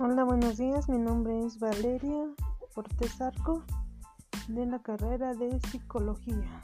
Hola, buenos días. Mi nombre es Valeria Cortés Arco de la carrera de Psicología.